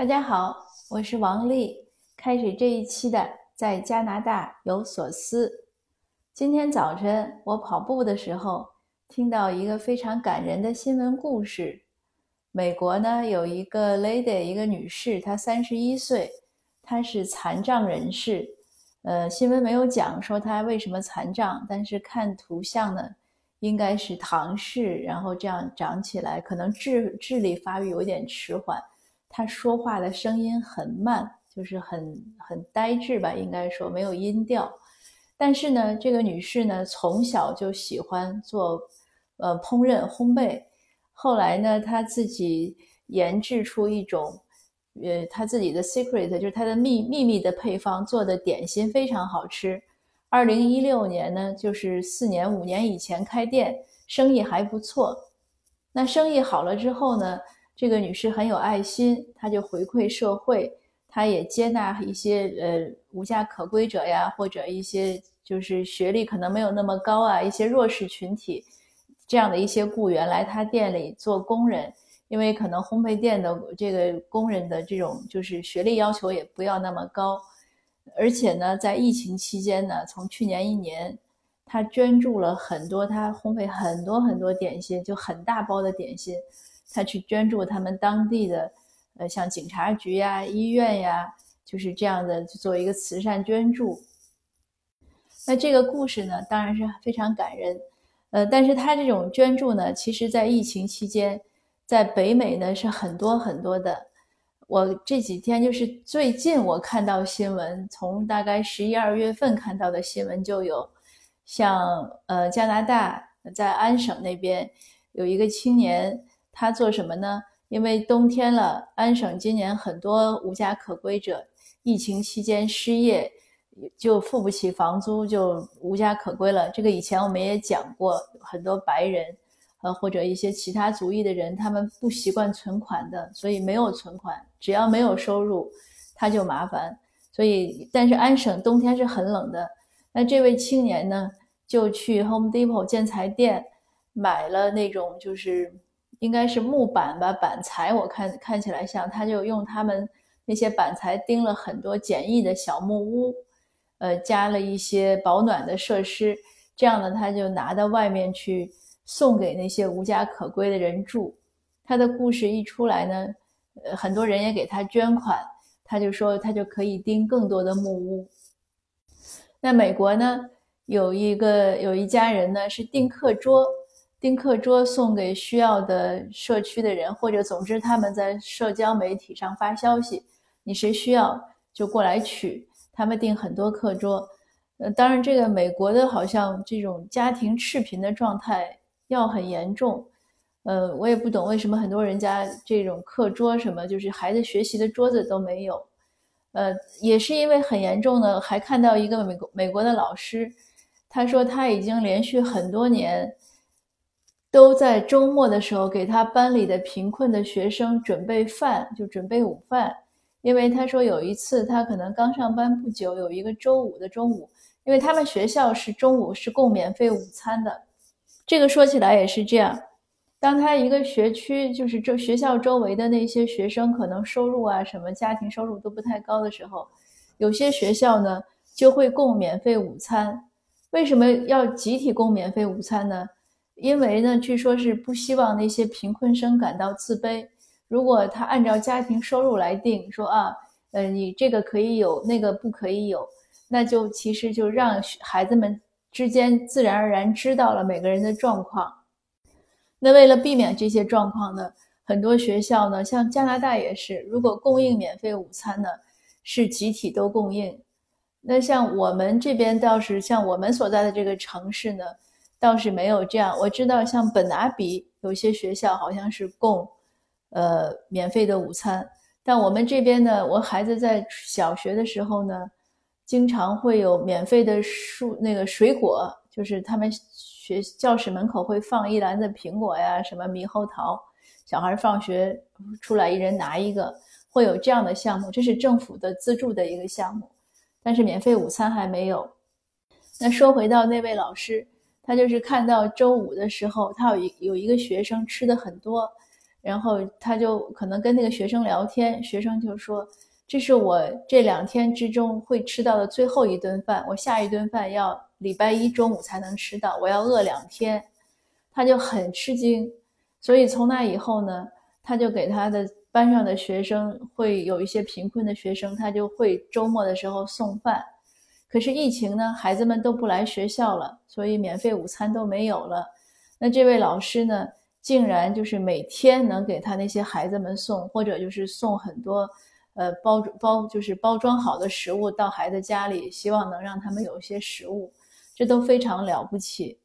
大家好，我是王丽。开始这一期的在加拿大有所思。今天早晨我跑步的时候，听到一个非常感人的新闻故事。美国呢有一个 lady，一个女士，她三十一岁，她是残障人士。呃，新闻没有讲说她为什么残障，但是看图像呢，应该是唐氏，然后这样长起来，可能智智力发育有点迟缓。他说话的声音很慢，就是很很呆滞吧，应该说没有音调。但是呢，这个女士呢，从小就喜欢做呃烹饪烘焙。后来呢，她自己研制出一种呃她自己的 secret，就是她的秘秘密的配方做的点心非常好吃。二零一六年呢，就是四年五年以前开店，生意还不错。那生意好了之后呢？这个女士很有爱心，她就回馈社会，她也接纳一些呃无家可归者呀，或者一些就是学历可能没有那么高啊，一些弱势群体这样的一些雇员来她店里做工人，因为可能烘焙店的这个工人的这种就是学历要求也不要那么高，而且呢，在疫情期间呢，从去年一年，她捐助了很多，她烘焙很多很多点心，就很大包的点心。他去捐助他们当地的，呃，像警察局呀、医院呀，就是这样的做一个慈善捐助。那这个故事呢，当然是非常感人，呃，但是他这种捐助呢，其实在疫情期间，在北美呢是很多很多的。我这几天就是最近我看到新闻，从大概十一二月份看到的新闻就有，像呃加拿大在安省那边有一个青年。他做什么呢？因为冬天了，安省今年很多无家可归者，疫情期间失业，就付不起房租，就无家可归了。这个以前我们也讲过，很多白人，呃，或者一些其他族裔的人，他们不习惯存款的，所以没有存款，只要没有收入，他就麻烦。所以，但是安省冬天是很冷的。那这位青年呢，就去 Home Depot 建材店买了那种就是。应该是木板吧，板材我看看起来像，他就用他们那些板材钉了很多简易的小木屋，呃，加了一些保暖的设施，这样呢，他就拿到外面去送给那些无家可归的人住。他的故事一出来呢，呃，很多人也给他捐款，他就说他就可以钉更多的木屋。那美国呢，有一个有一家人呢是订课桌。订课桌送给需要的社区的人，或者总之他们在社交媒体上发消息，你谁需要就过来取。他们订很多课桌，呃，当然这个美国的好像这种家庭赤贫的状态要很严重，呃，我也不懂为什么很多人家这种课桌什么就是孩子学习的桌子都没有，呃，也是因为很严重呢。还看到一个美国美国的老师，他说他已经连续很多年。都在周末的时候给他班里的贫困的学生准备饭，就准备午饭。因为他说有一次他可能刚上班不久，有一个周五的中午，因为他们学校是中午是供免费午餐的。这个说起来也是这样，当他一个学区就是这学校周围的那些学生可能收入啊什么家庭收入都不太高的时候，有些学校呢就会供免费午餐。为什么要集体供免费午餐呢？因为呢，据说是不希望那些贫困生感到自卑。如果他按照家庭收入来定，说啊，呃，你这个可以有，那个不可以有，那就其实就让孩子们之间自然而然知道了每个人的状况。那为了避免这些状况呢，很多学校呢，像加拿大也是，如果供应免费午餐呢，是集体都供应。那像我们这边倒是，像我们所在的这个城市呢。倒是没有这样，我知道像本拿比有些学校好像是供，呃，免费的午餐。但我们这边呢，我孩子在小学的时候呢，经常会有免费的蔬那个水果，就是他们学教室门口会放一篮子苹果呀，什么猕猴桃，小孩放学出来一人拿一个，会有这样的项目，这是政府的资助的一个项目。但是免费午餐还没有。那说回到那位老师。他就是看到周五的时候，他有一有一个学生吃的很多，然后他就可能跟那个学生聊天，学生就说：“这是我这两天之中会吃到的最后一顿饭，我下一顿饭要礼拜一中午才能吃到，我要饿两天。”他就很吃惊，所以从那以后呢，他就给他的班上的学生会有一些贫困的学生，他就会周末的时候送饭。可是疫情呢，孩子们都不来学校了，所以免费午餐都没有了。那这位老师呢，竟然就是每天能给他那些孩子们送，或者就是送很多，呃，包包就是包装好的食物到孩子家里，希望能让他们有一些食物，这都非常了不起。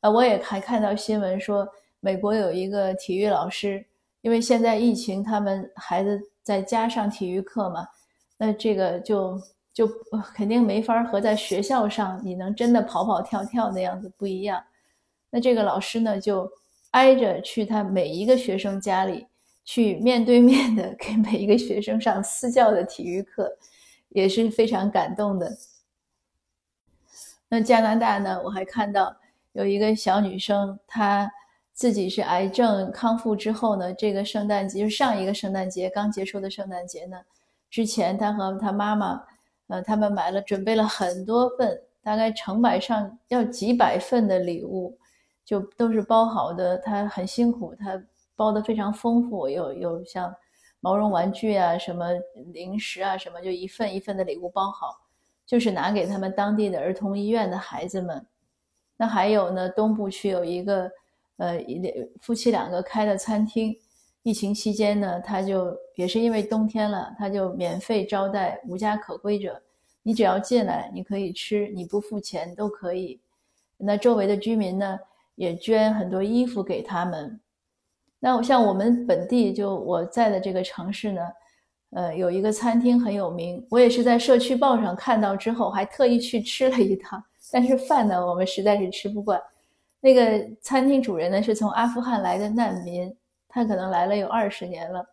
呃，我也还看到新闻说，美国有一个体育老师，因为现在疫情，他们孩子在家上体育课嘛，那这个就。就肯定没法和在学校上你能真的跑跑跳跳那样子不一样。那这个老师呢，就挨着去他每一个学生家里，去面对面的给每一个学生上私教的体育课，也是非常感动的。那加拿大呢，我还看到有一个小女生，她自己是癌症康复之后呢，这个圣诞节就上一个圣诞节刚结束的圣诞节呢，之前她和她妈妈。呃，他们买了，准备了很多份，大概成百上要几百份的礼物，就都是包好的。他很辛苦，他包的非常丰富，有有像毛绒玩具啊、什么零食啊、什么，就一份一份的礼物包好，就是拿给他们当地的儿童医院的孩子们。那还有呢，东部区有一个呃夫妻两个开的餐厅。疫情期间呢，他就也是因为冬天了，他就免费招待无家可归者。你只要进来，你可以吃，你不付钱都可以。那周围的居民呢，也捐很多衣服给他们。那像我们本地就我在的这个城市呢，呃，有一个餐厅很有名，我也是在社区报上看到之后，还特意去吃了一趟。但是饭呢，我们实在是吃不惯。那个餐厅主人呢，是从阿富汗来的难民。他可能来了有二十年了，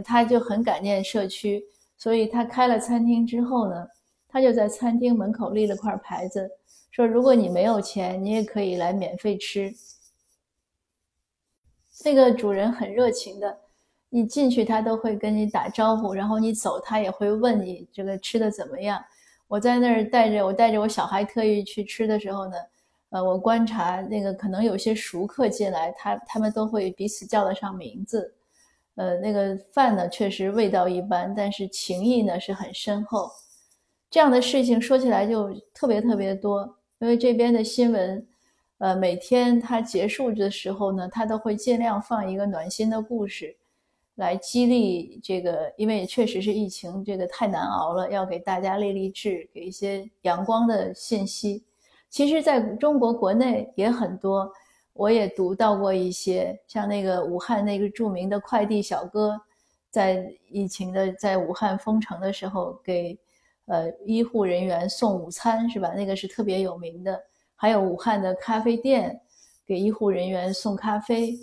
他就很感念社区，所以他开了餐厅之后呢，他就在餐厅门口立了块牌子，说如果你没有钱，你也可以来免费吃。那个主人很热情的，你进去他都会跟你打招呼，然后你走他也会问你这个吃的怎么样。我在那儿带着我带着我小孩特意去吃的时候呢。呃，我观察那个可能有些熟客进来，他他们都会彼此叫得上名字。呃，那个饭呢，确实味道一般，但是情谊呢是很深厚。这样的事情说起来就特别特别多，因为这边的新闻，呃，每天它结束的时候呢，它都会尽量放一个暖心的故事，来激励这个，因为确实是疫情这个太难熬了，要给大家励励志，给一些阳光的信息。其实，在中国国内也很多，我也读到过一些，像那个武汉那个著名的快递小哥，在疫情的在武汉封城的时候，给呃医护人员送午餐，是吧？那个是特别有名的。还有武汉的咖啡店，给医护人员送咖啡，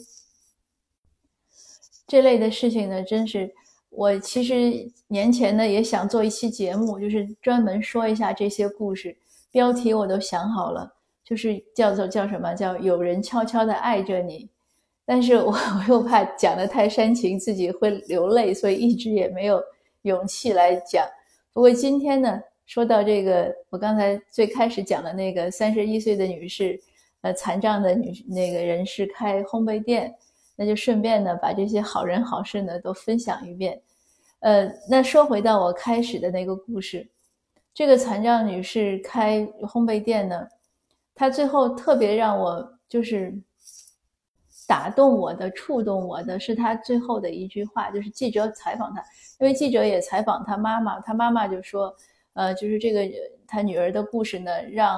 这类的事情呢，真是我其实年前呢也想做一期节目，就是专门说一下这些故事。标题我都想好了，就是叫做叫什么叫有人悄悄的爱着你，但是我 我又怕讲的太煽情，自己会流泪，所以一直也没有勇气来讲。不过今天呢，说到这个，我刚才最开始讲的那个三十一岁的女士，呃，残障的女那个人士开烘焙店，那就顺便呢把这些好人好事呢都分享一遍。呃，那说回到我开始的那个故事。这个残障女士开烘焙店呢，他最后特别让我就是打动我的、触动我的是他最后的一句话，就是记者采访他，因为记者也采访他妈妈，他妈妈就说，呃，就是这个他女儿的故事呢，让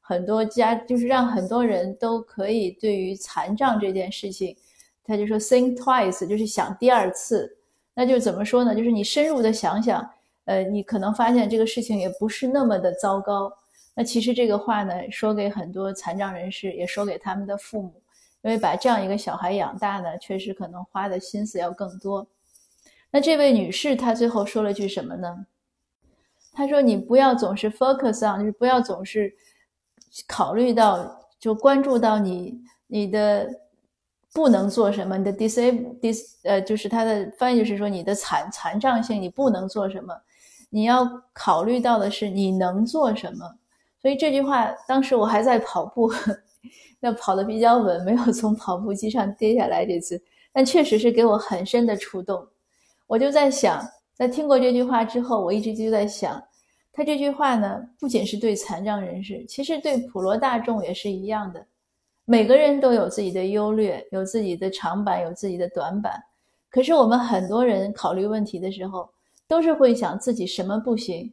很多家，就是让很多人都可以对于残障这件事情，她就说 think twice，就是想第二次，那就怎么说呢？就是你深入的想想。呃，你可能发现这个事情也不是那么的糟糕。那其实这个话呢，说给很多残障人士，也说给他们的父母，因为把这样一个小孩养大呢，确实可能花的心思要更多。那这位女士她最后说了句什么呢？她说：“你不要总是 focus on，就是不要总是考虑到，就关注到你你的不能做什么，你的 disable dis 呃，就是它的翻译就是说你的残残障性，你不能做什么，你要考虑到的是你能做什么。所以这句话当时我还在跑步，那跑得比较稳，没有从跑步机上跌下来这次，但确实是给我很深的触动。我就在想，在听过这句话之后，我一直就在想，他这句话呢，不仅是对残障人士，其实对普罗大众也是一样的。每个人都有自己的优劣，有自己的长板，有自己的短板。可是我们很多人考虑问题的时候，都是会想自己什么不行。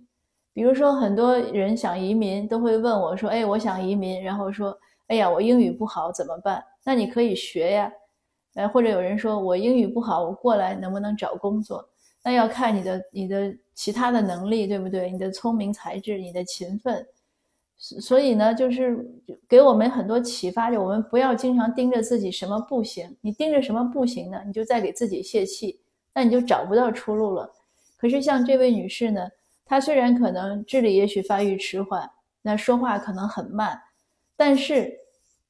比如说，很多人想移民，都会问我说：“哎，我想移民。”然后说：“哎呀，我英语不好，怎么办？”那你可以学呀。呃，或者有人说我英语不好，我过来能不能找工作？那要看你的你的其他的能力，对不对？你的聪明才智，你的勤奋。所以呢，就是给我们很多启发，就我们不要经常盯着自己什么不行。你盯着什么不行呢？你就在给自己泄气，那你就找不到出路了。可是像这位女士呢，他虽然可能智力也许发育迟缓，那说话可能很慢，但是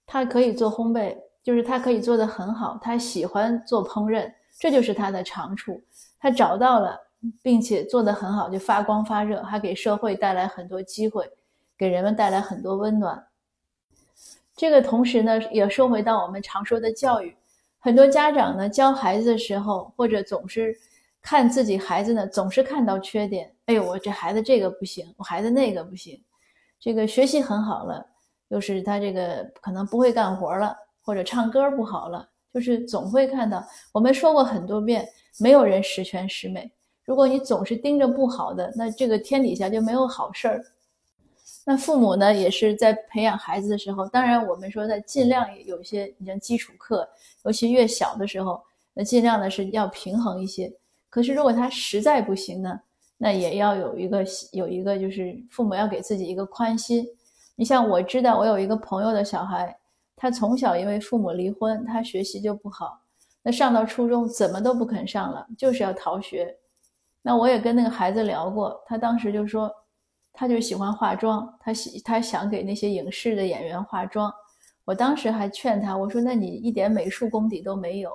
他可以做烘焙，就是他可以做得很好。他喜欢做烹饪，这就是他的长处。他找到了，并且做得很好，就发光发热，还给社会带来很多机会。给人们带来很多温暖。这个同时呢，也说回到我们常说的教育，很多家长呢教孩子的时候，或者总是看自己孩子呢，总是看到缺点。哎呦，我这孩子这个不行，我孩子那个不行。这个学习很好了，又是他这个可能不会干活了，或者唱歌不好了，就是总会看到。我们说过很多遍，没有人十全十美。如果你总是盯着不好的，那这个天底下就没有好事儿。那父母呢，也是在培养孩子的时候，当然我们说在尽量有一些，你像基础课，尤其越小的时候，那尽量的是要平衡一些。可是如果他实在不行呢，那也要有一个有一个，就是父母要给自己一个宽心。你像我知道，我有一个朋友的小孩，他从小因为父母离婚，他学习就不好，那上到初中怎么都不肯上了，就是要逃学。那我也跟那个孩子聊过，他当时就说。他就喜欢化妆，他喜他想给那些影视的演员化妆。我当时还劝他，我说：“那你一点美术功底都没有。”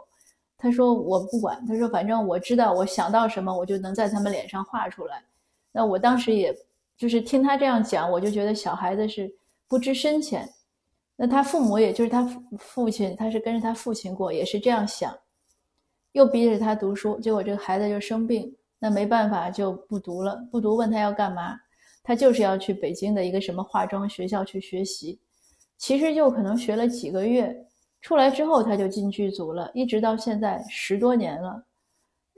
他说：“我不管。”他说：“反正我知道，我想到什么，我就能在他们脸上画出来。”那我当时也就是听他这样讲，我就觉得小孩子是不知深浅。那他父母也就是他父亲，他是跟着他父亲过，也是这样想，又逼着他读书，结果这个孩子就生病，那没办法就不读了。不读，问他要干嘛？他就是要去北京的一个什么化妆学校去学习，其实就可能学了几个月，出来之后他就进剧组了，一直到现在十多年了。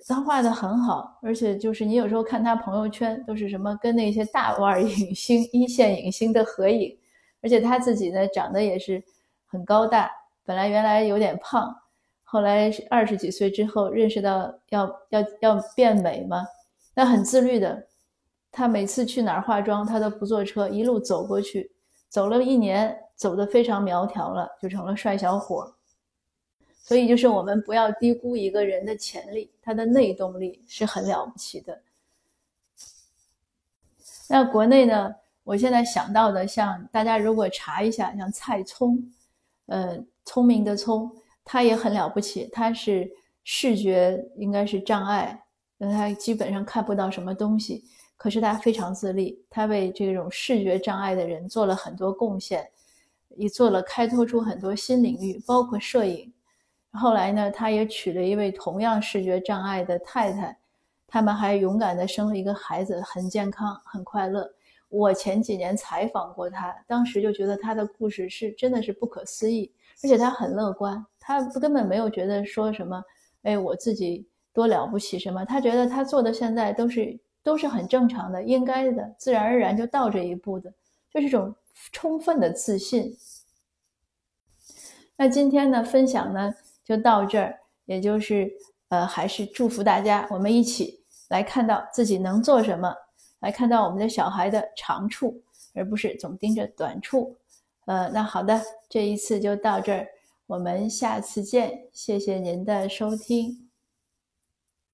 他画的很好，而且就是你有时候看他朋友圈都是什么跟那些大腕影星、一线影星的合影，而且他自己呢长得也是很高大，本来原来有点胖，后来二十几岁之后认识到要要要变美嘛，那很自律的。他每次去哪儿化妆，他都不坐车，一路走过去，走了一年，走得非常苗条了，就成了帅小伙。所以，就是我们不要低估一个人的潜力，他的内动力是很了不起的。那国内呢？我现在想到的，像大家如果查一下，像蔡聪，呃，聪明的聪，他也很了不起，他是视觉应该是障碍，那他基本上看不到什么东西。可是他非常自立，他为这种视觉障碍的人做了很多贡献，也做了开拓出很多新领域，包括摄影。后来呢，他也娶了一位同样视觉障碍的太太，他们还勇敢地生了一个孩子，很健康，很快乐。我前几年采访过他，当时就觉得他的故事是真的是不可思议，而且他很乐观，他根本没有觉得说什么，哎，我自己多了不起什么，他觉得他做的现在都是。都是很正常的，应该的，自然而然就到这一步的，就是一种充分的自信。那今天的，分享呢就到这儿，也就是呃，还是祝福大家，我们一起来看到自己能做什么，来看到我们的小孩的长处，而不是总盯着短处。呃，那好的，这一次就到这儿，我们下次见，谢谢您的收听。